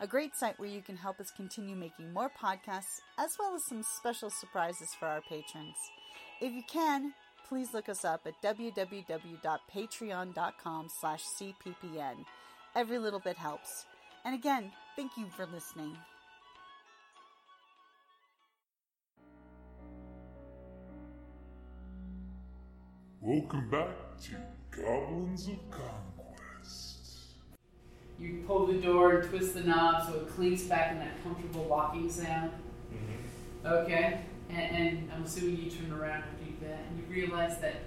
a great site where you can help us continue making more podcasts, as well as some special surprises for our patrons. If you can, please look us up at www.patreon.com slash cppn. Every little bit helps. And again, thank you for listening. Welcome back to Goblins of Conquest. You pull the door and twist the knob so it clinks back in that comfortable locking sound. Mm-hmm. Okay. And, and I'm assuming you turn around after do that and you realize that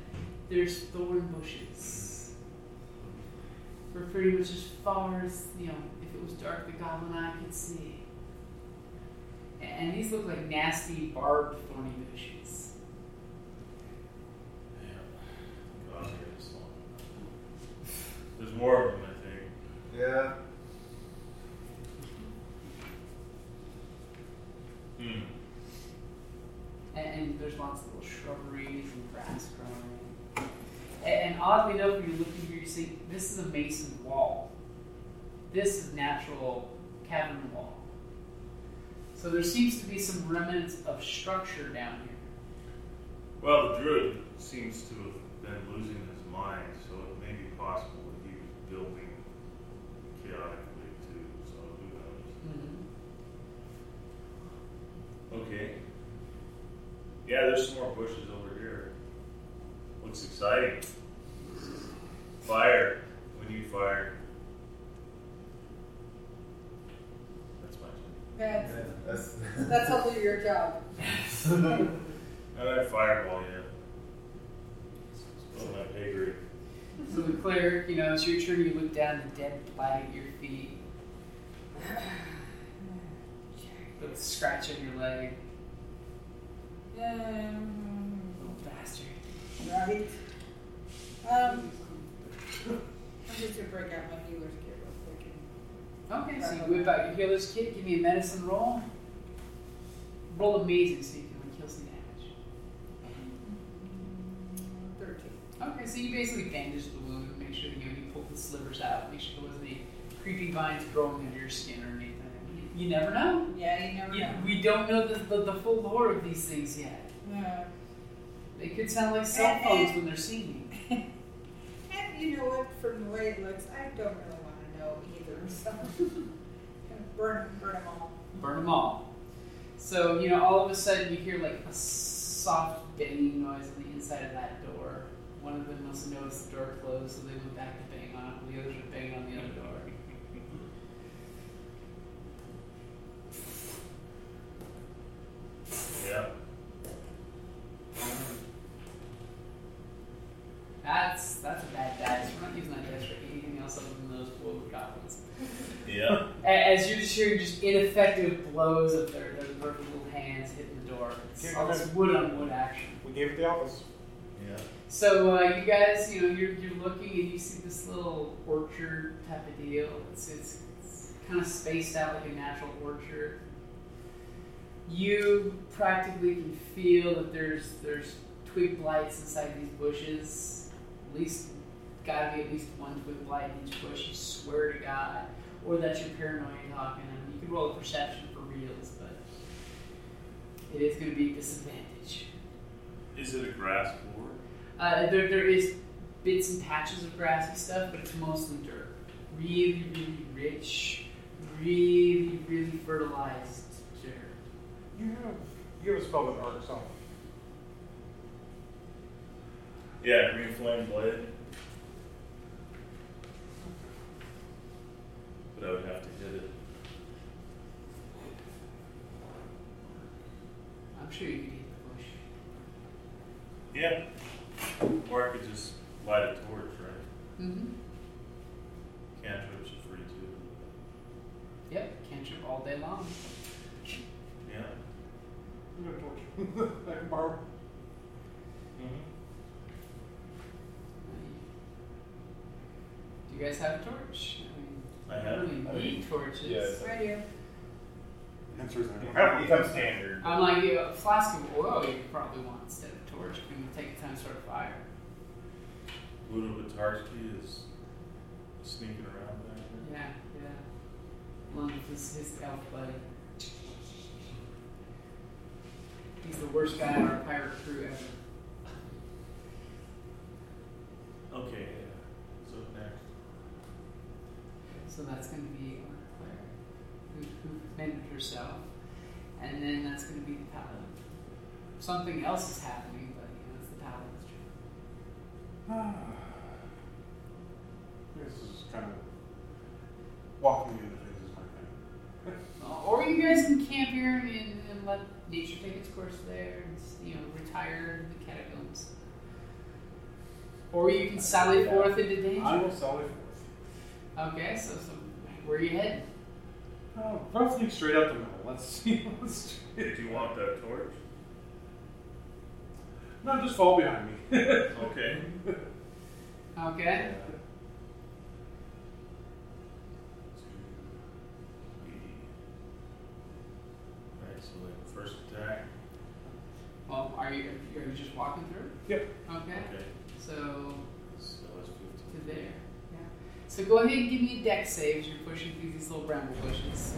there's thorn bushes. For pretty much as far as, you know, if it was dark, the goblin eye could see. And these look like nasty, barbed, thorny bushes. Yeah. God, here's this one. There's more of them, I think. Yeah. Hmm. And, and there's lots of little shrubberies and grass growing. And, and oddly enough, when you look through here, you see this is a mason wall. This is natural cavern wall. So there seems to be some remnants of structure down here. Well, the druid seems to have been losing his mind, so it may be possible that he was building chaotically too. So who knows? Mm-hmm. Okay. Yeah, there's some more bushes over here. Looks exciting. Fire. We need fire. That's my That's, Yeah, that's that's hopefully your job. turn. I don't fireball yet. It's on my pay grade. So the cleric, you know, it's your turn. You look down the dead blood at your feet. With a scratch on your leg. Um, Little bastard. right. Um, I'm just gonna break out my healer's kit real quick. and- Okay, so you whip out your healer's kit, give me a medicine roll. Roll amazing so you can like, heal some damage. Thirteen. Okay, so you basically bandage the wound, make sure you, know, you pull the slivers out, make sure there wasn't any creepy vines growing under your skin or anything. You, you never know. Yeah, you never You- know. we don't know the, the, the full lore of these things yet. Yeah. They could sound like cell phones when they're singing. And you know what? From the way it looks, I don't really want to know either. So, burn, burn them all. Burn them all. So, you know, all of a sudden you hear like a soft banging noise on the inside of that. One of them must have noticed the door closed, so they went back to bang on it. The others are banging on the other door. Yeah. That's that's a bad dice. We're not using that dice for anything else other than those wood goblins. Yeah. As you're just hearing just ineffective blows of their, their little hands hitting the door. It's Okay, all this wood on wood action. we gave it the office. So uh, you guys, you know, you're, you're looking and you see this little orchard type of deal. It's, it's, it's kind of spaced out like a natural orchard. You practically can feel that there's there's twig blights inside these bushes. At least, gotta be at least one twig blight in each bush. You swear to God, or that you're paranoid talking. I mean, you can roll a perception for reals, but it is going to be disadvantage. Is it a grass floor? Uh, there, there is bits and patches of grassy stuff, but it's mostly dirt. Really, really rich, really, really fertilized dirt. You have you have a spell with arc song. Yeah, green flame blade. But I would have to hit it. I'm sure you could hit the bush. Yeah. Or I could just light a torch, right? Mm-hmm. Cantrips are free too. Yep, cantrip all day long. Yeah. You got a torch. I can borrow. Mm-hmm. Do you guys have a torch? I mean, I have. really I mean, need torches. yes. Right here. Answers I don't have standard. I'm like, yeah, a flask of oil you probably want instead of a torch. Can take the time to start a fire? Buddha Batarski is sneaking around back there. Yeah, yeah. Along with his, his elf buddy. He's the worst guy on our pirate crew ever. Okay, yeah. So next. So that's going to be our Claire, who, who made it herself. And then that's going to be the paladin. Something else is happening, but you know, it's the paladin's job. This is kind of walking into things is my thing. Uh, Or you guys can camp here and, and let nature take its course there and, you know, retire in the catacombs. Or you can sally forth into danger. I will sally forth. Okay, so, so where are you heading? Oh, roughly straight out the middle. Let's see. Let's Do you want that torch? No, just fall behind me. Okay. Okay. Alright, so like first attack. Well, are you are you just walking through? Yep. Okay. Okay. So So that's to 15. there. Yeah. So go ahead and give me a dex save as you're pushing through these little bramble bushes.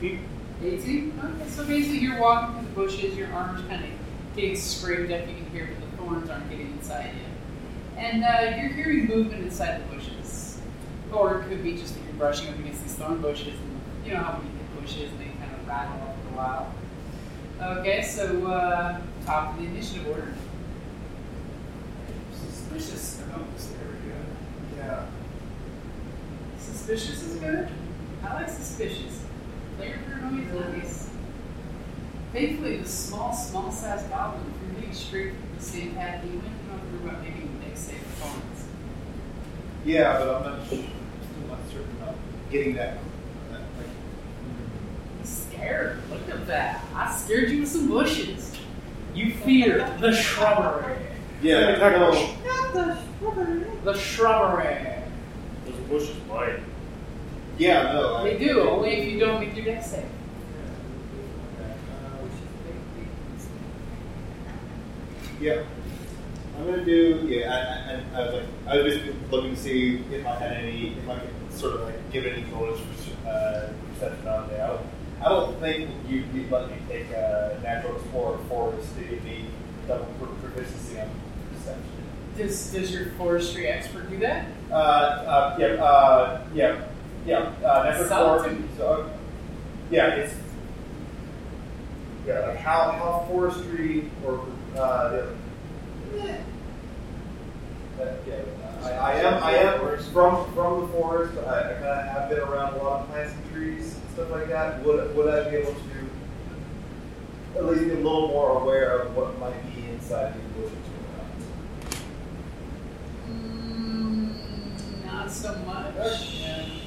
So 18. 18? Okay, so basically you're walking through the bushes, your arm's kind of getting scraped up, you can hear, but the thorns aren't getting inside you. And uh, you're hearing movement inside the bushes. Or it could be just that you're brushing up against these thorn bushes, and you know how when you hit bushes, they kind of rattle after a while. Okay, so uh, top of the initiative order. Suspicious. Oh, there we go. Yeah. Suspicious is good. I like suspicious. Player paranoia is nice. Thankfully, the small, small sized goblin threw me straight from the same path he went. You don't have to worry about making the next save performance. Yeah, but I'm not, still not certain about getting that. that like, I'm scared. Look at that. I scared you with some bushes. You fear the shrubbery. yeah, Attack well, Not the shrubbery. The shrubbery. Those bushes bite. Yeah, no. They do, only if you don't make your dex save. Yeah. I'm gonna do. Yeah, I, I, I was like, I was just looking to see if I had any, if I could sort of like give any bonus for uh, perception on there. I don't, I don't think you you'd let me take a natural explorer forest to give me double pro- proficiency on perception. Does, does your forestry expert do that? Uh, uh, yeah, uh, yeah, yeah. Uh, natural Sell it explorer. to me. So, uh, yeah, it's yeah, like how how forestry or uh, the, But, yeah, I, I am I am from from the forest. I, I kind of have been around a lot of plants and trees and stuff like that. Would would I be able to at least be a little more aware of what might be inside these bushes or Mm, not so much.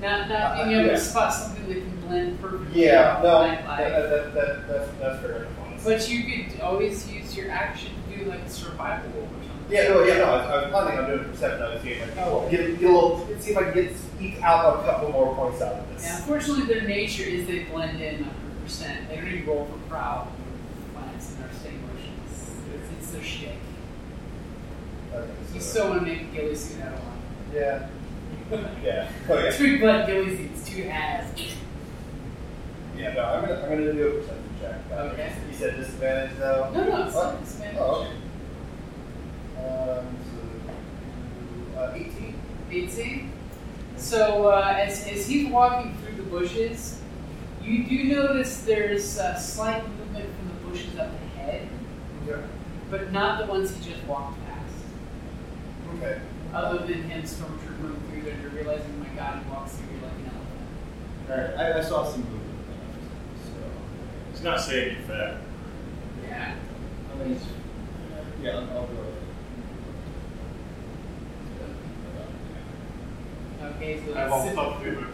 Not, not being able to spot something that can blend perfectly. Yeah, no, plant that, that, that, that's that's fair enough. But you could always use your action to do like a survival roll or something. Yeah, no, yeah, no. I, I was planning on doing a perception. I was seeing can Oh. get, get a little, see if I can get eke out a couple more points out of this. Yeah, unfortunately, their nature is they blend in 100%. They don't even roll for proud plants and their state motions. It's, it's their shtick. Okay, You so- still want to make a ghillie suit out of one. Yeah. Yeah. Oh yeah. Three blood ghillie suits, two halves. Yeah. No, I'm gonna, I'm gonna do a perception check. Okay. You said disadvantage though? No, no, it's not disadvantage. Oh, okay. Um, so, uh, 18. 18. So uh, as, as he's walking through the bushes, you do notice there's a slight movement from the bushes up ahead, Yeah. but not the ones he just walked past. Okay. Other than him stormtrooper going through there, you're realizing, oh my god, he walks through here like an elephant. Alright, I, I saw some movement. So, He's not saying you're fat. Yeah. I mean, uh, yeah, I'll, I'll go. Okay, so I have all it's- stuff to do with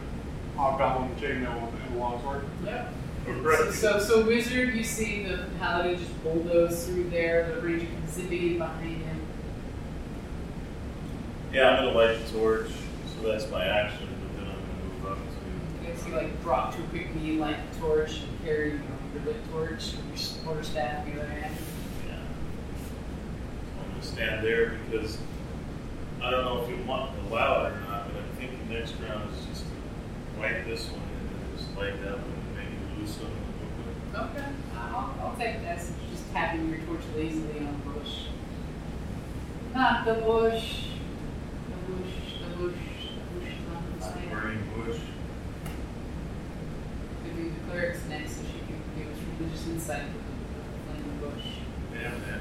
hobgoblin, chainmail, and longsword. Yep. Right. So, so, so wizard, you see the paladin just bulldoze through there. The ranger comes zipping behind him. Yeah, I'm gonna light the torch, so that's my action, but then I'm gonna move up to. You guys see like drop to a quick knee, light the torch, and carry you know, your lit torch, with your quarter staff in the other hand. Yeah. I'm gonna stand there because I don't know if you want to allow it or not, but I'm thinking next round is just to wipe this one and then just light that one and maybe lose some of the movement. Okay, I'll, I'll take you're just tapping your torch lazily on the bush. Not the bush. The bush, the bush, the bush is on fire. burning bush. Maybe the cleric's next so she can give us religious insight into the bush. Yeah, man.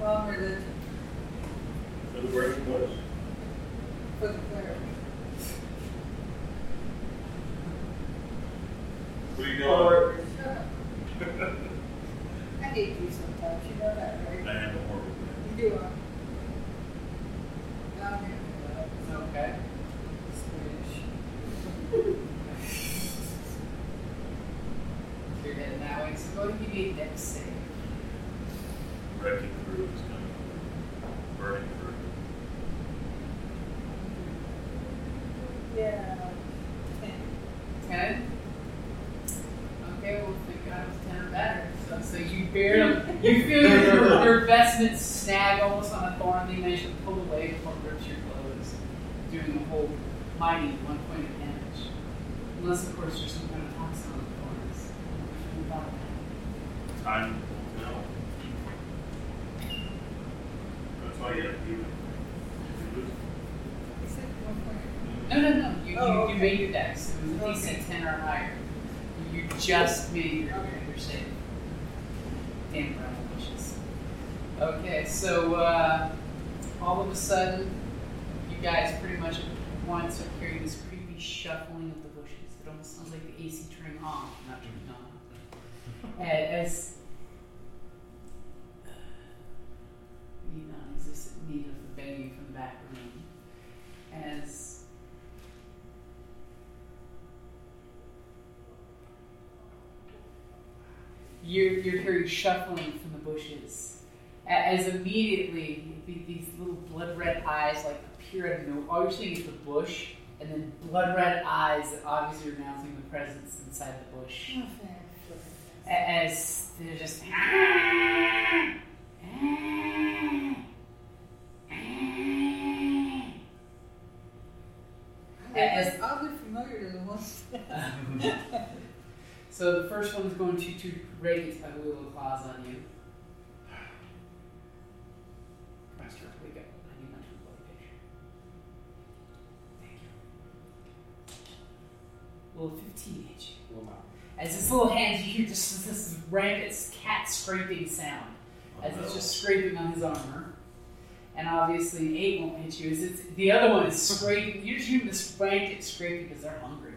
Well, religion For the burning bush. for the cleric. What are you doing? Or, Shut up. I hate you sometimes, you know that, I right? am a horrible man. You do. uh, I'm here Okay. You're heading that way, so go ahead and give me a dex save. Wrecking crew is coming. Burning crew. Yeah. Ten. Ten? Okay, well, thank God it was ten or better. So, so you barely, you feel your, your, your vestments snag almost on a thorn, and you manage to pull away before it rips your clothes, doing a whole mighty one point of damage. Unless, of course, there's some kind of toxin on the thorns. Without that. Time will tell. That's why you have to do it. If you lose. You said one point. No, no, no. You, Oh, you, okay. you made your dex. It was a Okay. DC 10 or higher. You just made your, Okay. your save. Damn brown bushes. Okay, so uh, all of a sudden, you guys pretty much at once are hearing this creepy shuffling of the bushes. It sounds like the AC turning on, not turning on. As is this need of banging from the back room? As you're, you're hearing shuffling from the bushes. As immediately these little blood red eyes like appear out of nowhere. All you're the bush, and then blood red eyes that obviously are announcing the presence inside the bush. Oh, As they're just. Ah, ah, ah. It's oddly familiar to the ones. so the first one is going to to its ugly little claws on you. You. Little 15 hit you. As its little hands, you hear just this rampant cat scraping sound oh, as it's just scraping on his armor. And obviously, an eight won't hit you. As it's, the other one is scraping. You just hear this rampant scraping because they're hungry.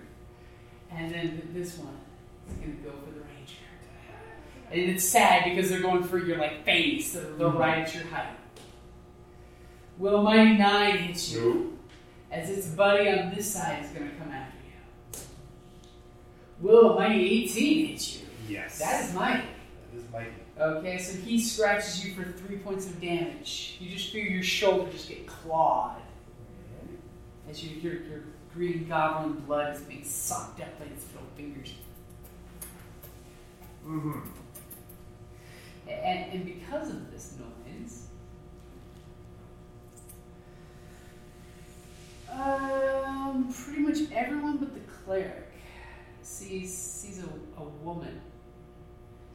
And then this one is going to go for the ranger. And it's sad because they're going for your like face. They're, they're mm-hmm. right at your height. Will a mighty nine hit you? As its buddy on this side is going to come after you. Will a mighty 18 hit you? Yes. That is mighty. that is mighty. Okay, so he scratches you for three points of damage. You just feel your shoulder just get clawed as you, your, your green goblin blood is being sucked up by its little fingers. Mm-hmm. And, and because of this noise, um, pretty much everyone but the cleric sees sees a, a woman,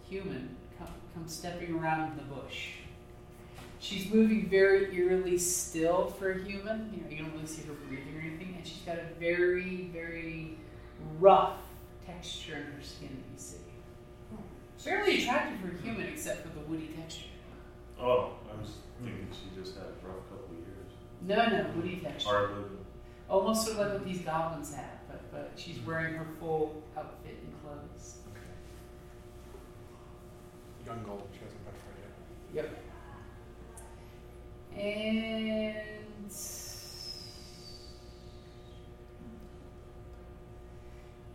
human, come, come stepping around the bush. She's moving very eerily still for a human. You know, you don't really see her breathing or anything, and she's got a very, very rough texture in her skin that you see. Fairly attractive for a human, except for the woody texture. Oh, I was thinking she just had a rough couple of years. No, no, woody texture. Hard living. Almost sort of like what these goblins have, but she's wearing her full outfit and clothes. Okay. Young gold. She hasn't petrified yet. Yep. And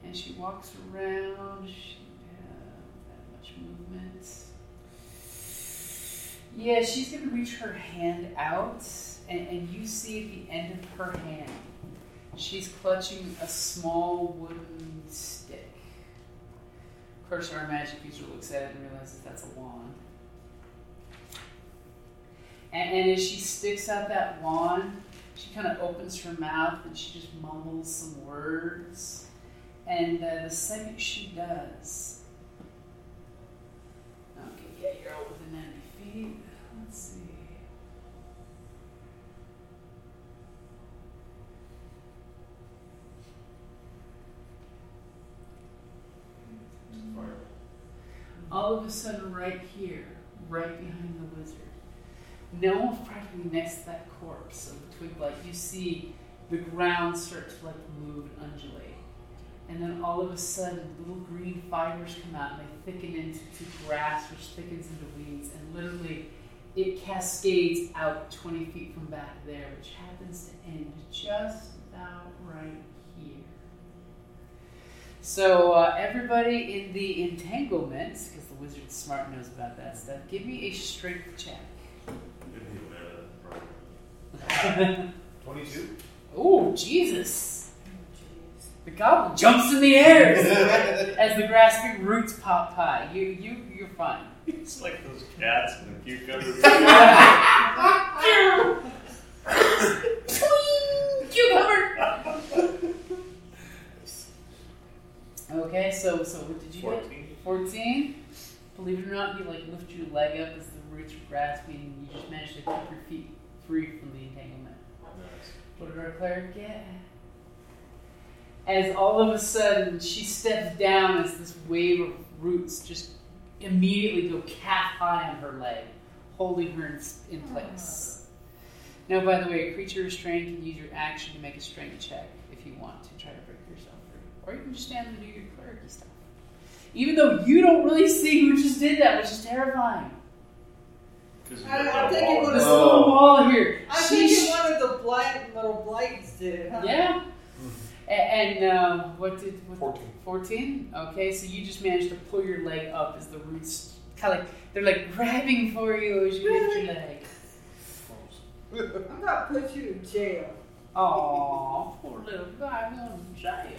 and she walks around. She doesn't have that much movement. Yeah, she's gonna reach her hand out, and, and you see at the end of her hand, she's clutching a small wooden stick. Of course, our magic user looks at it and realizes that's a wand. And, and as she sticks out that wand, she kind of opens her mouth and she just mumbles some words. And uh, the second she does, okay, yeah, you're out within 90 feet. All of a sudden right here, right behind the wizard. No one's practically next to that corpse of the twig blight. You see the ground start to like move and undulate. And then all of a sudden little green fibers come out and they thicken into to grass which thickens into weeds and literally it cascades out 20 feet from back there, which happens to end just about right. So uh, everybody in the entanglements, because the wizard's smart knows about that stuff, give me a strength check. Didn't even matter, probably. Twenty-two. oh, Jesus! The goblin jumps in the air as, as the grasping roots pop by. You, you, you're fine. It's like those cats and the cucumbers. Cucumber. Okay, so so what did you get? 14. 14. Believe it or not, you like lift your leg up as the roots are grasping, and you just managed to keep your feet free from the entanglement. Nice. What did our cleric get? As all of a sudden she steps down as this wave of roots just immediately go calf high on her leg, holding her in, in place. Now, by the way, a creature restrained can use your action to make a strength check if you want to try to break yourself free. Or you can just stand and do your cleric stuff. Even though you don't really see who just did that, which is terrifying. I, I'm thinking wall. what This Oh. little wall here. I'm She's- thinking one of the blight, little blights did it, huh? Yeah. A- And uh, what did what, 14. 14? Okay, so you just managed to pull your leg up as the roots kind of like they're like grabbing for you as you lift your leg. I'm gonna put you in jail. Oh, poor little guy going to jail.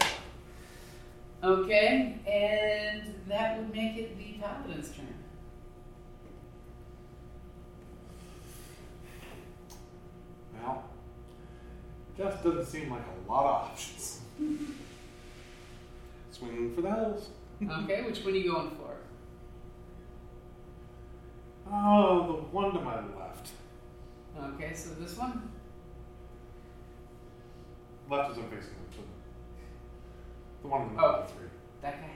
Okay, and that would make it the paladin's turn. Well, just doesn't seem like a lot of options. Swinging for the hills. Okay, which one are you going for? Oh, the one to my left. Okay, so this one. Left is I'm facing. The, the one in the Oh. of the three. That guy.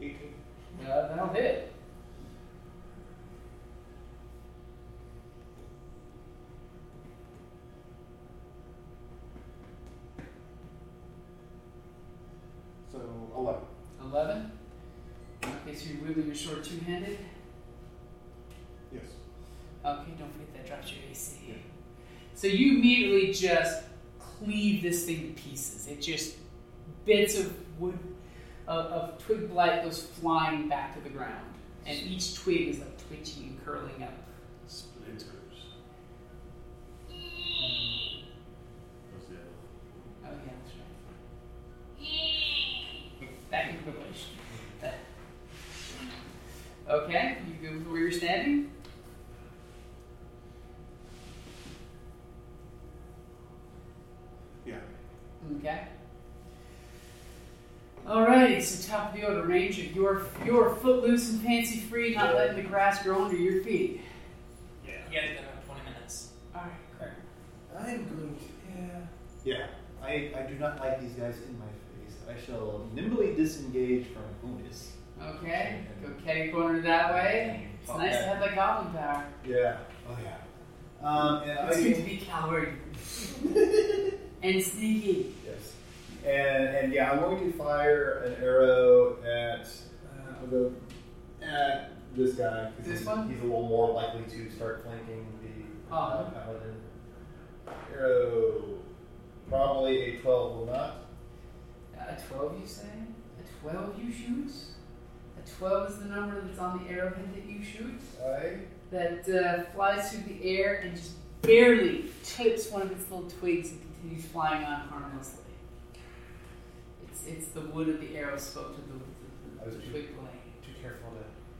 Eighteen. Uh, that'll hit. So eleven. 11. Okay, so you're wielding your sword two handed. Yes. Okay, don't forget that drops your AC. Yeah. So you immediately just cleave this thing to pieces. It just bits of wood of, of twig blight goes flying back to the ground, and each twig is like twitching and curling up. Splinters. What's the other Oh yeah, that's right. Back into the bush. Okay, you go to where you're standing. Okay. Alrighty, so top of the order, Ranger. You're you're footloose and fancy free, not letting the grass grow under your feet. Yeah. You guys got about 20 minutes. Alright. Correct. I'm going to. Yeah. Yeah. I, I do not like these guys in my face. I shall nimbly disengage from Unis. Okay. Go kitty corner that way. It's nice to have that goblin power. Yeah. Oh yeah. Um, and It's I good to be coward and sneaky. Yes. And and yeah, I'm going to fire an arrow at. Uh, I'll go at this guy. This he's, one? He's a little more likely to start flanking the uh, Uh-huh. paladin. Arrow. Probably a twelve will not. A 12, you say? A 12 you shoot? A 12 is the number that's on the arrowhead that you shoot? I. That uh, flies through the air and just barely tips one of its little twigs and continues flying on harmlessly. It's, it's the wood of the arrow spoke to the, the, the, the twig blight.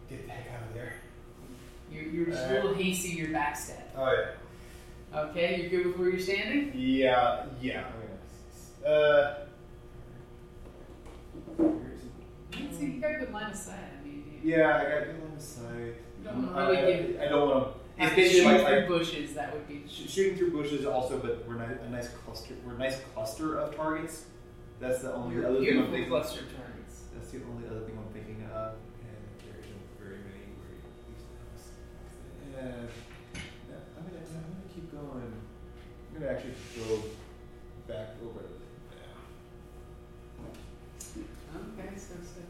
Too careful to get the heck out of there. You're, you're just a Uh, little hasty in your backstep. Oh yeah. Okay, you're good with where you're standing? Yeah. Yeah. Uh. where is it? Let's see, you got a good line of sight. I mean, Yeah, I got a good line of sight. don't I, want to give I, don't want to. It's basically like, through like bushes. That would be sh- shooting through bushes also, but we're ni- a nice cluster. We're a nice cluster of targets. That's the only You're other thing beautiful cluster of targets. That's the only other thing I'm thinking of, and there isn't very many where you use the. Yeah, yeah, I'm gonna, I'm gonna keep going. I'm gonna actually go back over. Yeah. Okay, so, so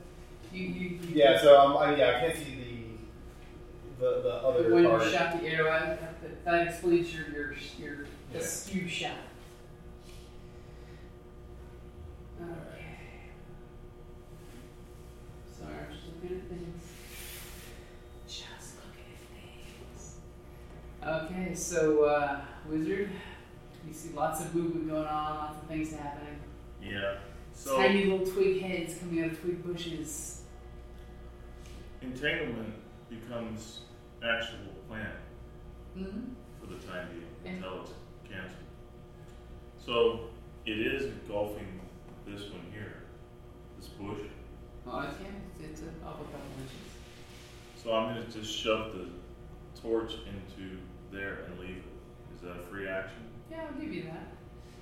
you, you, you Yeah. So um, I, yeah, I can't see the the the other when you shot the arrow that, that, that explains your your your Yeah. skew shot. Okay. Sorry, I'm just looking at things. Just looking at things. Okay, so uh, wizard, you see lots of movement going on, lots of things happening. Yeah. So Tiny little twig heads coming out of twig bushes. entanglement becomes actual plan Mm-hmm. for the time being until it's canceled. So it is engulfing this one here, this bush. Oh, it's, yeah, it's, it's a couple inches. So I'm gonna just shove the torch into there and leave it. Is that a free action? Yeah, I'll give you that.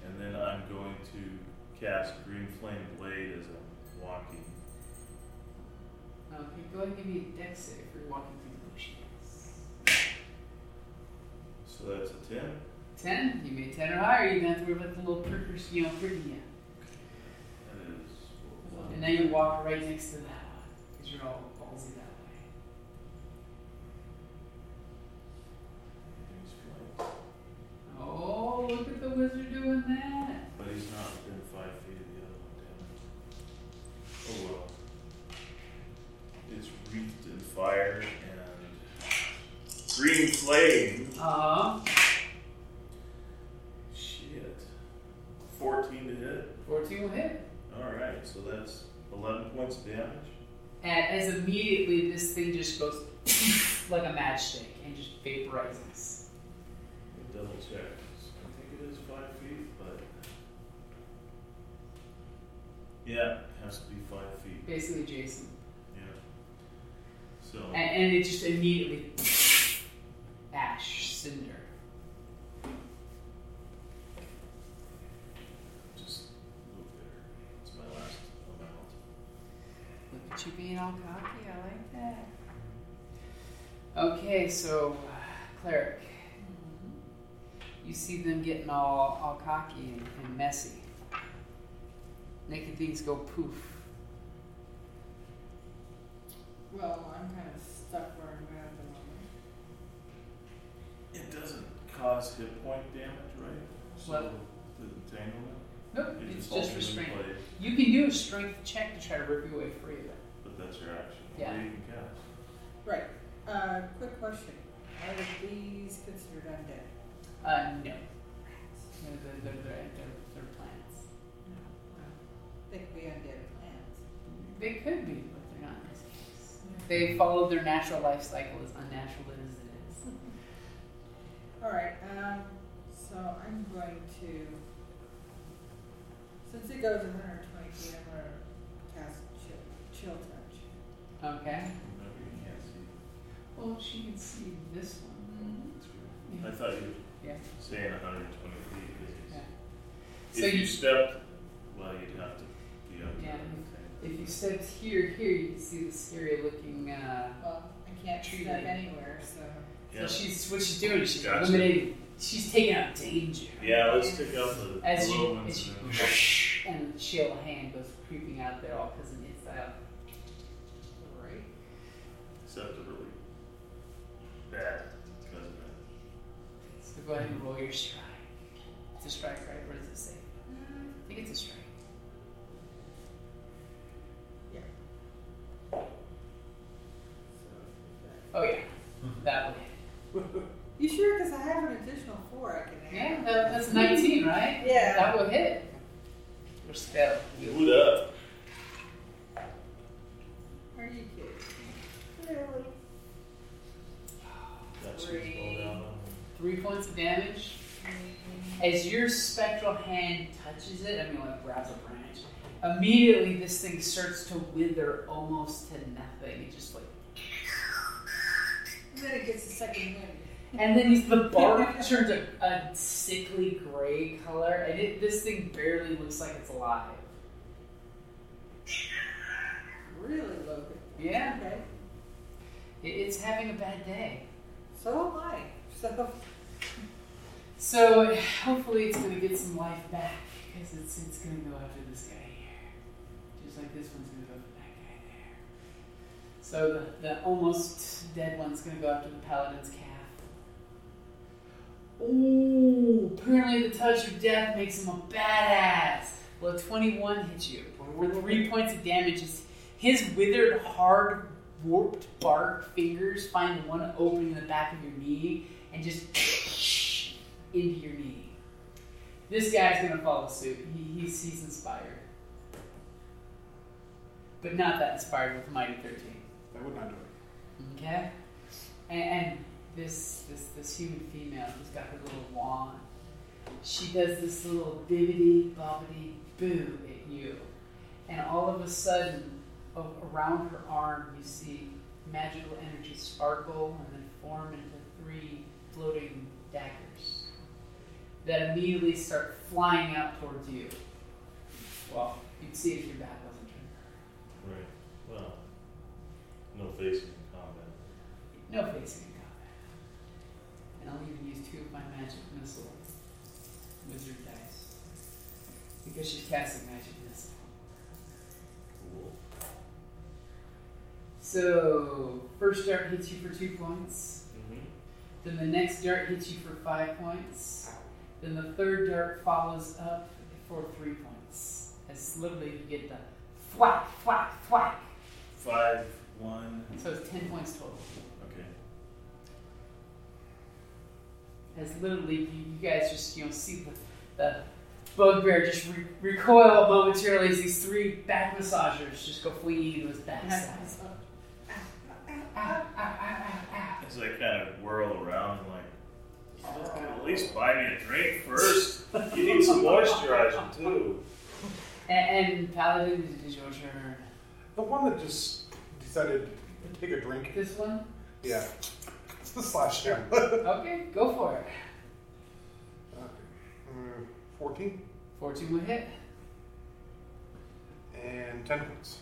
And then I'm going to cast Green Flame Blade as I'm walking. Okay, go ahead and give me a dex save for walking through the bushes. So that's a 10. Ten? You made ten or higher, you don't have to worry about the little prickers, you know, pricking you. That is. And now you walk right next to that one, because you're all green flame. Uh, Shit. 14 to hit. 14 will hit. Alright, so that's 11 points of damage. And as immediately this thing just goes like a matchstick and just vaporizes. Double check. I think it is 5 feet, but. Yeah, it has to be 5 feet. Basically, Jason. Yeah. So. And, and it just immediately ash, cinder. Just move there. It's my last amount. Look at you being all cocky. I like that. Okay, so cleric, mm-hmm. you see them getting all all cocky and, and messy, making things go poof. Well, I'm kind of stuck where I'm at the moment. It doesn't cause hit point damage, right? So What? the entanglement. Nope, It it's holds just you in restraint. place, You can do a strength check to try to rip you away free of it. But that's your action. Yeah. What do you can cast? Right. Uh, quick question. Are these considered undead? Uh, no. They're, they're, they're, they're, they're, they're plants. No. Well, they could be undead plants. They could be, but they're not in this case. They follow their natural life cycle, as unnatural as it is. All right. Um, so I'm going to. Since it goes 120 feet, I'm gonna cast chill, chill touch. Okay. Maybe you can't see. Well, she can see this one. I thought you Yeah. were saying 120 feet. Yeah. If So you, you- stepped, well, you'd have to be up Yeah. there. If you stepped here, here, you can see the scary looking. Uh, Well, I can't Tree step lady. anywhere, so. Yeah. So she's what she's doing. is She's Gotcha. eliminating. She's taking out danger. Yeah, let's take out the As low you, ones. as you and- and the shield hand goes creeping out there, all because it's out. Right. Except the really bad because of that. So go ahead and roll your strike. It's a strike, right? Or does it say? I think it's a strike. Oh yeah, mm-hmm. that would hit. You sure? Because I have an additional four I can add. Yeah, that, that's 19, right? Yeah. That will hit. Or spell. Boot up. Are you kidding? Really? Three. Three points of damage. As your spectral hand touches it, I mean, like grabs a branch, immediately this thing starts to wither almost to nothing. It just like, And then it gets a second wind. And then the bark turns a, a sickly gray color, and it, this thing barely looks like it's alive. Really, Logan? Yeah, Okay. it, it's having a bad day. So am I. So. So hopefully it's gonna get some life back because it's it's gonna go after this guy here, just like this one's gonna go after that guy there. So the the almost dead one's gonna go after the paladin's calf. Ooh, apparently the touch of death makes him a badass. Well, a twenty one hits you for three points of damage. His, his withered, hard, warped bark fingers find one opening in the back of your knee and just into your knee. This guy's gonna follow suit. He, he's, he's inspired. But not that inspired with Mighty 13. That would not do it. Okay? And, and this, this this human female who's got her little wand, she does this little bibbity bobbity boo at you. And all of a sudden, around her arm, you see magical energy sparkle and then form into three floating daggers that immediately start flying out towards you. Well, you'd see if your back wasn't turned. Right. Well, no facing in combat. No facing. And I'll even use two of my magic missile wizard dice. Because she's casting magic missile. Cool. So, first dart hits you for two points. Mm-hmm. Then the next dart hits you for five points. Then the third dart follows up for three points. As literally you get the thwack, thwack, thwack. Five, one. So it's ten points total. As literally you, you guys just you know see the, the bugbear just re- recoil momentarily as these three back massagers just go fleeing into his backside. As I kind of whirl around, I'm like, "This guy at least buy me a drink first. You need some moisturizer too. And, and Paladin, it is your turn. The one that just decided to take a drink. This one? Yeah. Slash him. Okay, go for it. Uh, 14 14 will hit. and 10 points.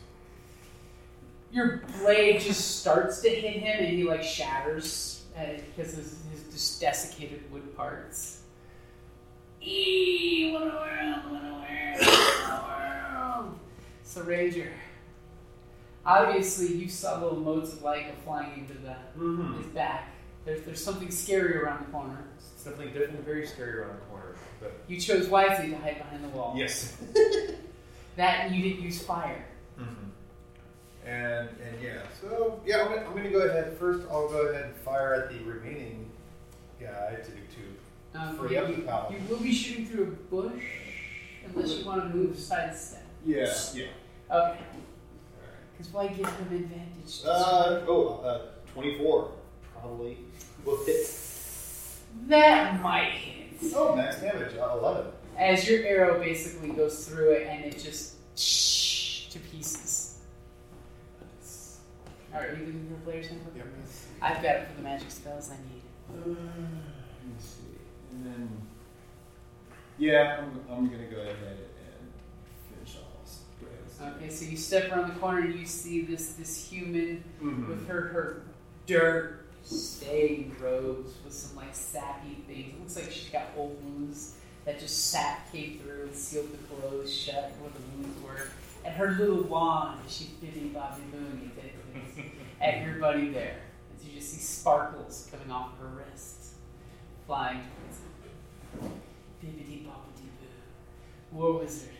Your blade just starts to hit him and he like shatters because of his, his just desiccated wood parts. Eee, what a world, what a world, what a world. So Ranger, obviously you saw little motes of light go flying into the Mm-hmm. his back. There's, there's something scary around the corner. Something definitely, very scary around the corner. But You chose wisely to hide behind the wall. yes. That you didn't use fire. Mm-hmm. And and yeah, so yeah, I'm gonna, I'm gonna go ahead first. I'll go ahead and fire at the remaining guy to to Um, Free you, up the paladin. you will be shooting through a bush unless you want to move sidestep. yeah yeah. Okay. Because why give him advantage? Uh, oh, uh, 24. Probably will hit. that might hit. Oh, max damage uh, eleven. as your arrow basically goes through it and it just to pieces. All right, are you looking for a player's handbook? Yep. I've got it for the magic spells I need. Uh, let me see. And then, yeah, I'm, I'm gonna go ahead and finish off sprays. Okay, so you step around the corner and you see this this human Mhm. with her her dirt stained robes with some like sappy things. It looks like she's got old wounds that just sap came through and sealed the clothes shut where the wounds were. And her little wand, she biddy bobby at your buddy there. As you just see sparkles coming off of her wrists, flying towards him. Bibbidi bobbidi boo. War wizard.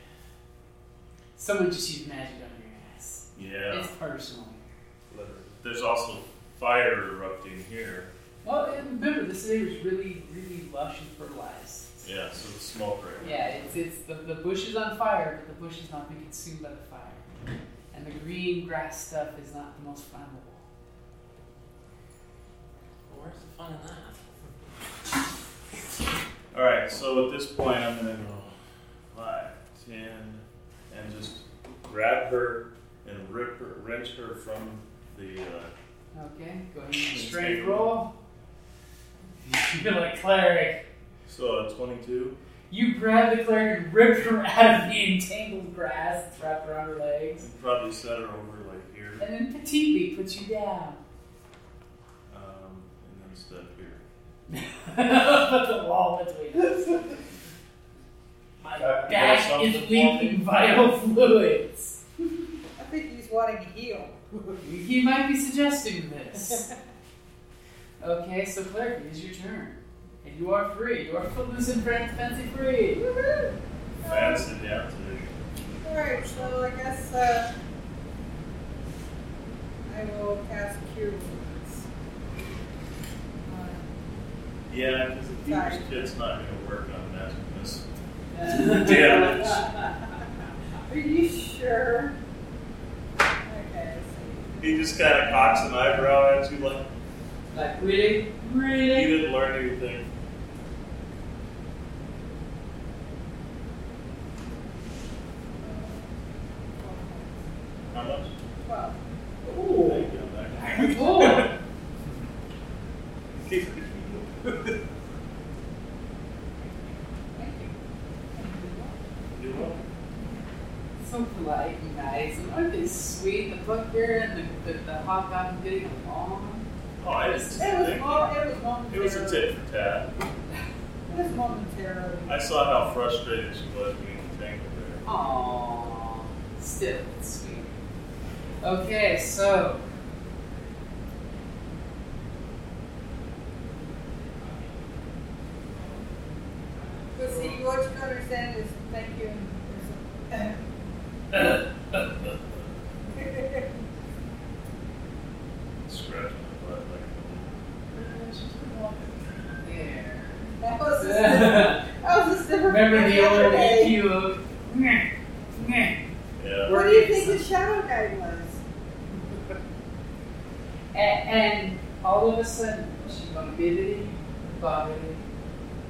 Someone just used magic on your ass. Yeah. It's personal. There's also fire erupting here. Well, remember, this area is really, really lush and fertilized. Yeah, so the smoke right now. Yeah, it's, it's the, the bush is on fire, but the bush is not being consumed by the fire. And the green grass stuff is not the most flammable. Well, Where's the fun in that? Alright, so at this point I'm gonna go five, ten, and just grab her and rip her, wrench her from the. Uh, Okay, go ahead and strength roll. You're like cleric. so a 22. You grab the cleric and rip her out of the entangled grass that's wrapped around her legs, And probably set her over like here, and then petitely puts you down. um, and then step here. Put the wall between us. My Uh, back is leaking me? vital fluids. I think he's wanting to heal. He might be suggesting this. Okay, so cleric, it is your turn. And you are free. You are footloose and fancy free. Fancy down today. Alright, so I guess uh, I will cast Cure Wounds. on Yeah, because the Sorry. Peter's kit's not gonna work on that. miss. Damage. Damage. Are you sure? Okay, so He just kind of cocks an eyebrow at you like Like, really? Really He didn't learn anything. How much? Twelve. Ooh. Thank you. Thank you. Thank you. You know? So polite and nice. And aren't they sweet? The bugbear and the, the, the hobgoblin getting along. Oh, I didn't It was, anything. mo- it was It was a tit for tat. It was momentarily. I saw how frustrated she was being tangled there. Aww. Still, it's sweet. Okay, so. But see, what you don't understand is thank you. And my butt like There. a- That was a that was a different. Remember the old day. EQ of. Meh, meh. Yeah. What do you think the shadow guy was? A- And all of a sudden, she went bibbity, bobbity,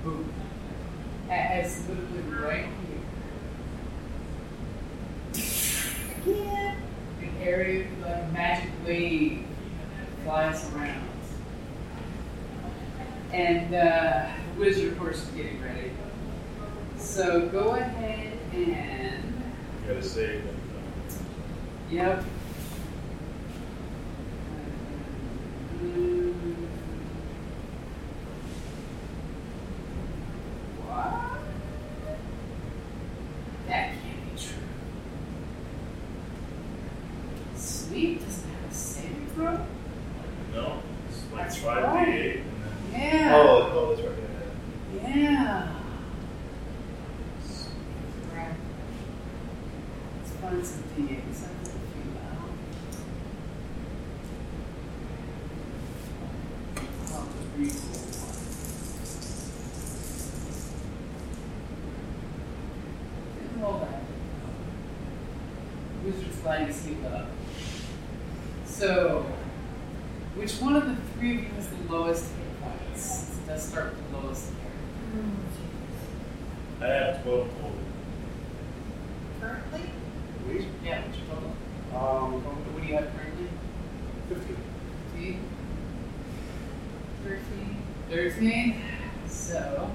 boop. A- As literally right here. Again. An area like a magic wave flies around. And uh, wizard, of course, is getting ready. So go ahead and. You gotta save them. Yep. What? That can't be true. Sleep doesn't have a saving throw? No, it's like That's 5d8 right. and then Yeah. Oh, oh, that's right. yeah, Yeah. Right. Let's find some D8s. I have a few now. Oh, the recool one. Didn't roll that. Wizard's flying sleep up. So, which one of the three of you has the lowest hit points? It does start with the lowest here. I have twelve total. Currently? We? Yeah, what's your total? Um, What do you have currently? 50. 15? 13? 13? So,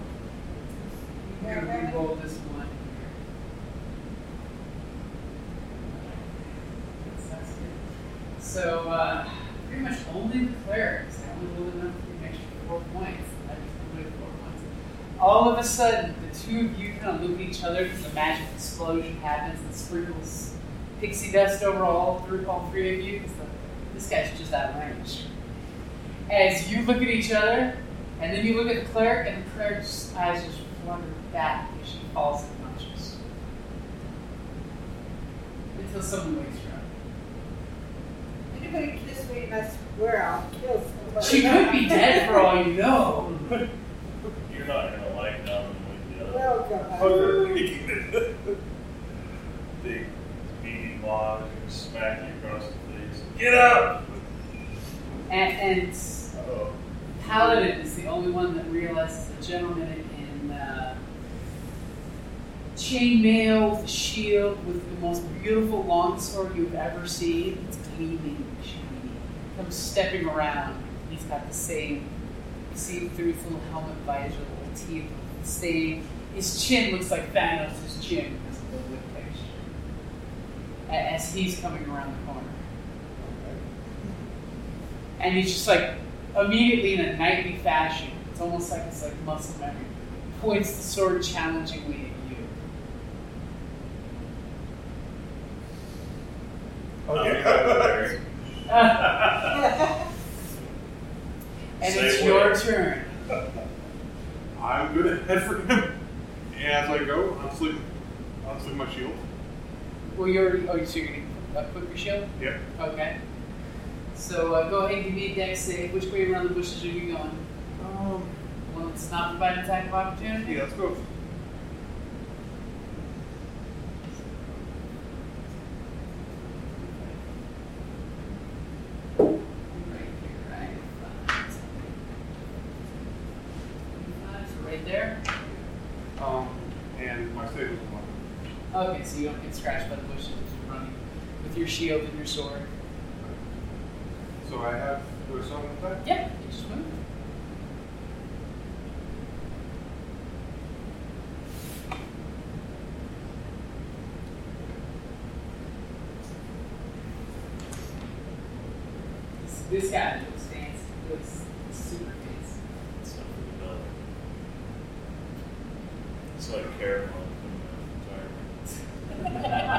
we're Yeah, going right. to roll this one here. That's good. So, uh, pretty much only the clerics. I only rolled enough to get an extra four points. I just only four points. All of a sudden, the two of you kind of look at each other, the magic explosion happens and sprinkles pixie dust over all three, all three of you. It's like, this guy's just out of range. As you look at each other, and then you look at the cleric, and the cleric's eyes just flutter back as she falls unconscious. Until someone wakes her up. Anybody kiss me, and I swear I'll kill somebody. She could be dead for all you know. You're not gonna like down with the other. Welcome. Big meaty log and smack you across the face. Get up! And, and Oh. Paladin is the only one that realizes the gentleman in uh, chainmail with a shield with the most beautiful longsword you've ever seen. It's gleaming, shiny. Comes stepping around. He's got the same see-through little helmet visor, little teeth, the same. His chin looks like Thanos' chin because of the wood texture. As he's coming around the corner. And he's just like immediately in a knightly fashion. It's almost like it's like muscle memory. Points the sword challengingly at you. Okay. Okay. and Say it's what? your turn. I'm gonna head for him. And as I go, I'm slipping, I'm slipping my shield. Well, you're oh, so you're gonna uh, equip your shield. Yep. Okay. So uh, go ahead and give me a dex save. Which way around the bushes are you going? Um, Well, it's not provide an attack of opportunity. yeah, let's go. Right here, right? Five. Five, so right there. Um, and my save is one. Okay, so you don't get scratched by the bushes. You're running shield and your sword. So I have, do something with that? Yeah, just move. This, this guy looks fancy. He looks super fancy. It's not really done. It's like caramel coming out of retirement.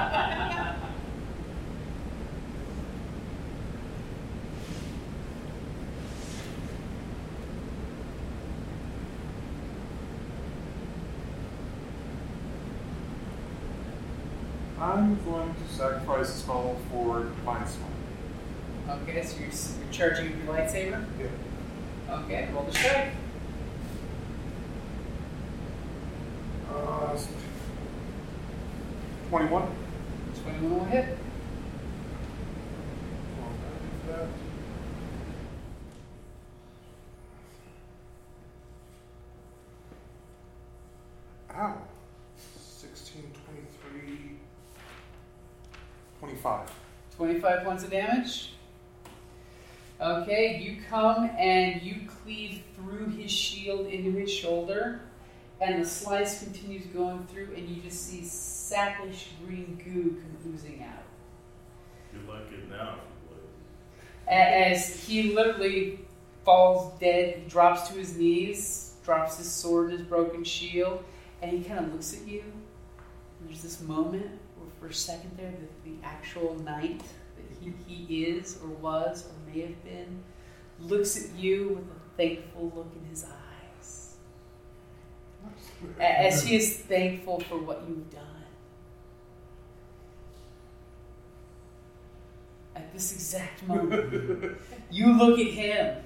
I'm going to sacrifice a spell for Divine Smite. Okay, so you're, you're charging with your lightsaber? Yep. Okay, roll the strike. Uh, 21. 21 will hit. Ow. 16, 23, 25. 25 points of damage. Okay, you come and you cleave through his shield into his shoulder, and the slice continues going through, and you just see sappish green goo come oozing out. Good luck getting out if you As he literally falls dead, he drops to his knees, drops his sword and his broken shield, and he kind of looks at you. There's this moment where, for a second there, that the actual knight he, he is, or was, or may have been, looks at you with a thankful look in his eyes. As he is thankful for what you've done. At this exact moment. You look at him.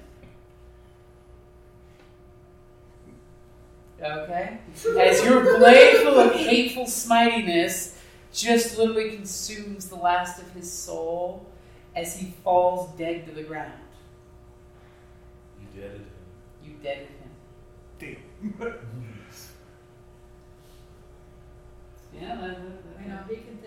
Okay? As your blade full of hateful smitiness just literally consumes the last of his soul as he falls dead to the ground. You deaded him. You deaded him. Damn. yeah, that, know that. Deacon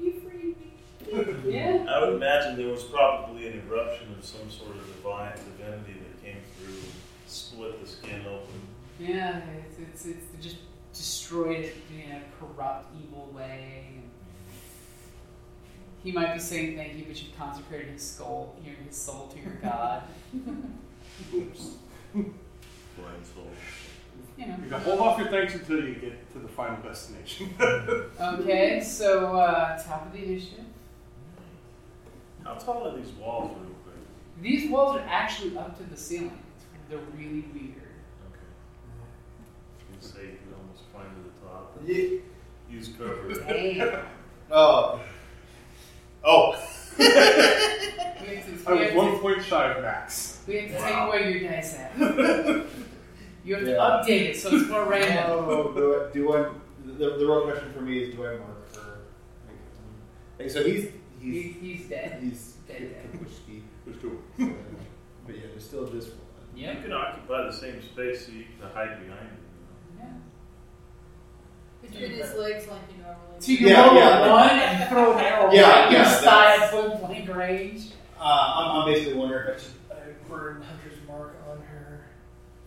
you freed me. yeah. I would imagine there was probably an eruption of some sort of divine divinity that came through, and split the skin open. Yeah, it's, it's, it's just destroyed it in a corrupt, evil way. He might be saying thank you, but you've consecrated his skull, your his soul to your god. Oops. Blind soul. You know. You can hold off your thanks until you get to the final destination. Okay, so uh, top of the initiative. How tall are these walls, real quick? These walls are actually up to the ceiling. They're really weird. Okay. I was gonna say you could almost climb to the top. Yeah. Use cover. Oh. Oh. We I we was have one point shy of max. we have to take away your dice app. You have to update it so it's more random. Oh, do I, do I, the, the real question for me is do I mark her? Like, so he's, He, he's, he's dead. he's Dead, dead. whiskey. There's two. But yeah, there's still this one. You can occupy the same space so you can hide behind it. Yeah. Between his legs like you normally So you can Yeah, roll yeah. a one and throw an arrow Yeah, right in your yeah, side that's- at point blank range. Uh, I'm, I'm basically wondering if I should uh, burn Hunter's mark on her.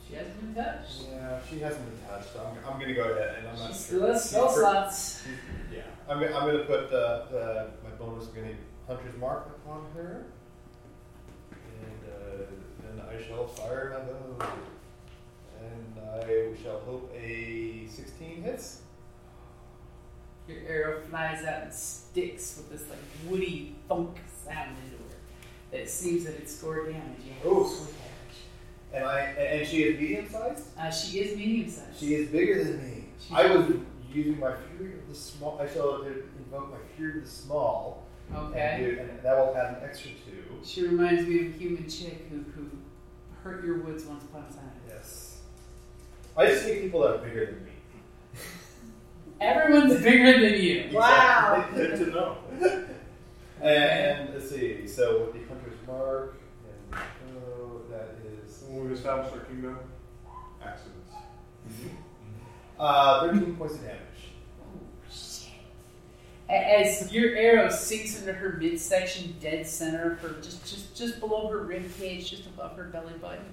She hasn't been touched. Yeah, she hasn't been touched. So I'm, I'm gonna go ahead and I'm not She sure. still has spell She's- slots. Yeah, I'm, gonna- I'm gonna put uh, the, my bonus gonna Hunter's mark upon her, and uh, then I shall fire my bow, and I shall hope a 16 hits. Your arrow flies out and sticks with this like woody funk sound into her. That seems that it scored damage. Yeah, Oh. it damage. And I and she is medium sized. Uh, she is medium sized. She is bigger than me. She- I was using my fury of the small. I shall invoke my fury of the small. Okay. And, do, and that will add an extra two. She reminds me of a human chick who, who hurt your woods once upon a time. Yes. I just hate people that are bigger than me. Everyone's bigger than you. Wow. Good to know. And let's see. So with the hunter's mark, and oh, that is When we established our kingdom, accidents. uh, thirteen points of damage. As your arrow sinks into her midsection, dead center, for just, just just below her rib cage, just above her belly button,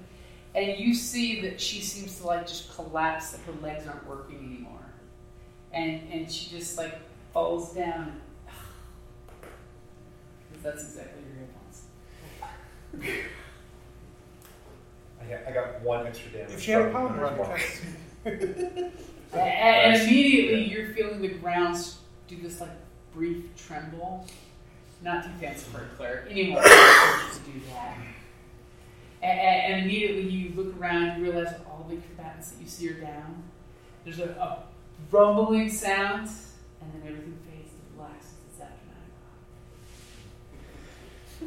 and you see that she seems to like just collapse, that her legs aren't working anymore, and and she just like falls down. And that's exactly your response. I got, I got one extra damage. If she had a from power Hunter's run, mark. And, and immediately you're feeling the ground do this like brief tremble. Not too fancy for a cleric anymore. to do that. And, and, and immediately you look around, you realize all the combatants that you see are down. There's a, a rumbling sound, and then everything fades to black since it's after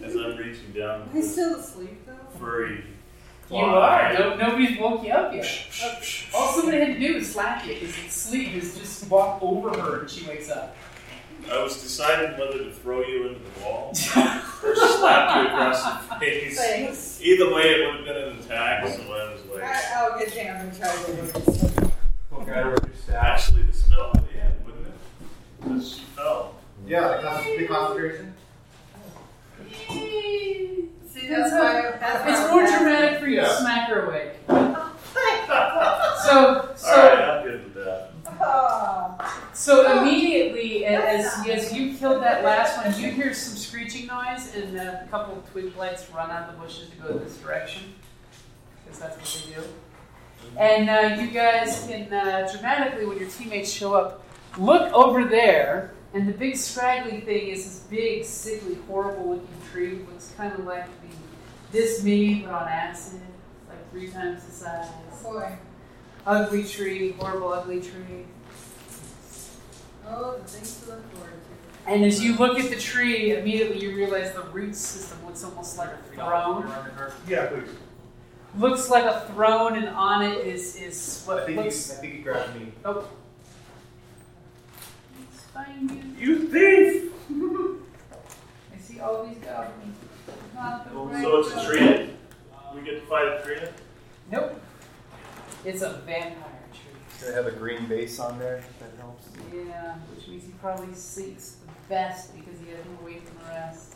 nine o'clock. As I'm reaching down, Am I with still asleep though? furry. You claw are. hand, No, nobody's woke you up yet. All somebody had to do was slap you because sleep is just walk over her and she wakes up. I was deciding whether to throw you into the wall or slap you across the face. Thanks. Either way, it would have been an attack, so I was like, I, I'll get down and try to do this. Okay, with your staff. actually, the spell would end, wouldn't it? Because she fell. Yeah, the, con- the concentration. See, That's that's why. That's It's more dramatic for you to Yeah. smack her awake. So, so, Alright, I'm good with that. Oh. so immediately as, as you killed that last one, you hear some screeching noise and a couple of twig blights run out of the bushes to go in this direction. Because that's what they do. And uh, you guys can uh, dramatically, when your teammates show up, look over there, and the big scraggly thing is this big, sickly, horrible looking tree. Looks kind of like the this mini but on acid. Like three times the size. Boy. Ugly tree, horrible, ugly tree. Oh, the things to look forward to. And as you look at the tree, immediately you realize the root system looks almost like a throne. Yeah, please. Looks like a throne, and on it is is I what think, he, I think he grabbed me. Oh. Let's find you. You thief! I see all these goblins. Not the oh, right So it's a tree? We get to fight a tree? Nope. It's a vampire tree. Gonna have a green base on there. That helps. Yeah, which means he probably sinks the best because he has him away from the rest.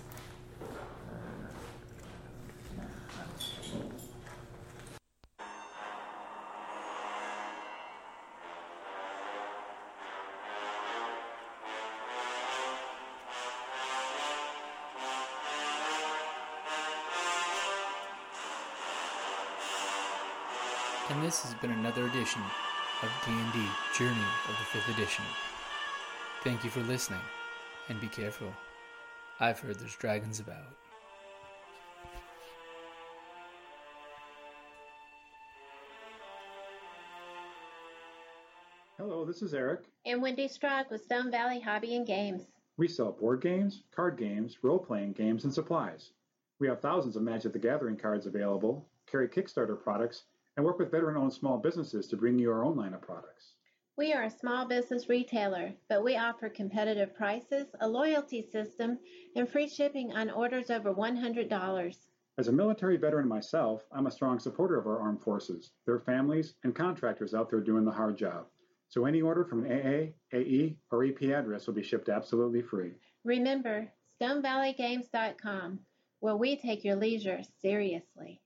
This has been another edition of D&D Journey of the 5th Edition. Thank you for listening, and be careful. I've heard there's dragons about. Hello, this is Eric. And Wendy Strog with Stone Valley Hobby and Games. We sell board games, card games, role playing games, and supplies. We have thousands of Magic the Gathering cards available, carry Kickstarter products, and work with veteran owned small businesses to bring you our own line of products. We are a small business retailer, but we offer competitive prices, a loyalty system, and free shipping on orders over $100. As a military veteran myself, I'm a strong supporter of our armed forces, their families, and contractors out there doing the hard job. So any order from an AA, AE, or AP address will be shipped absolutely free. Remember, StoneValleyGames.com, where we take your leisure seriously.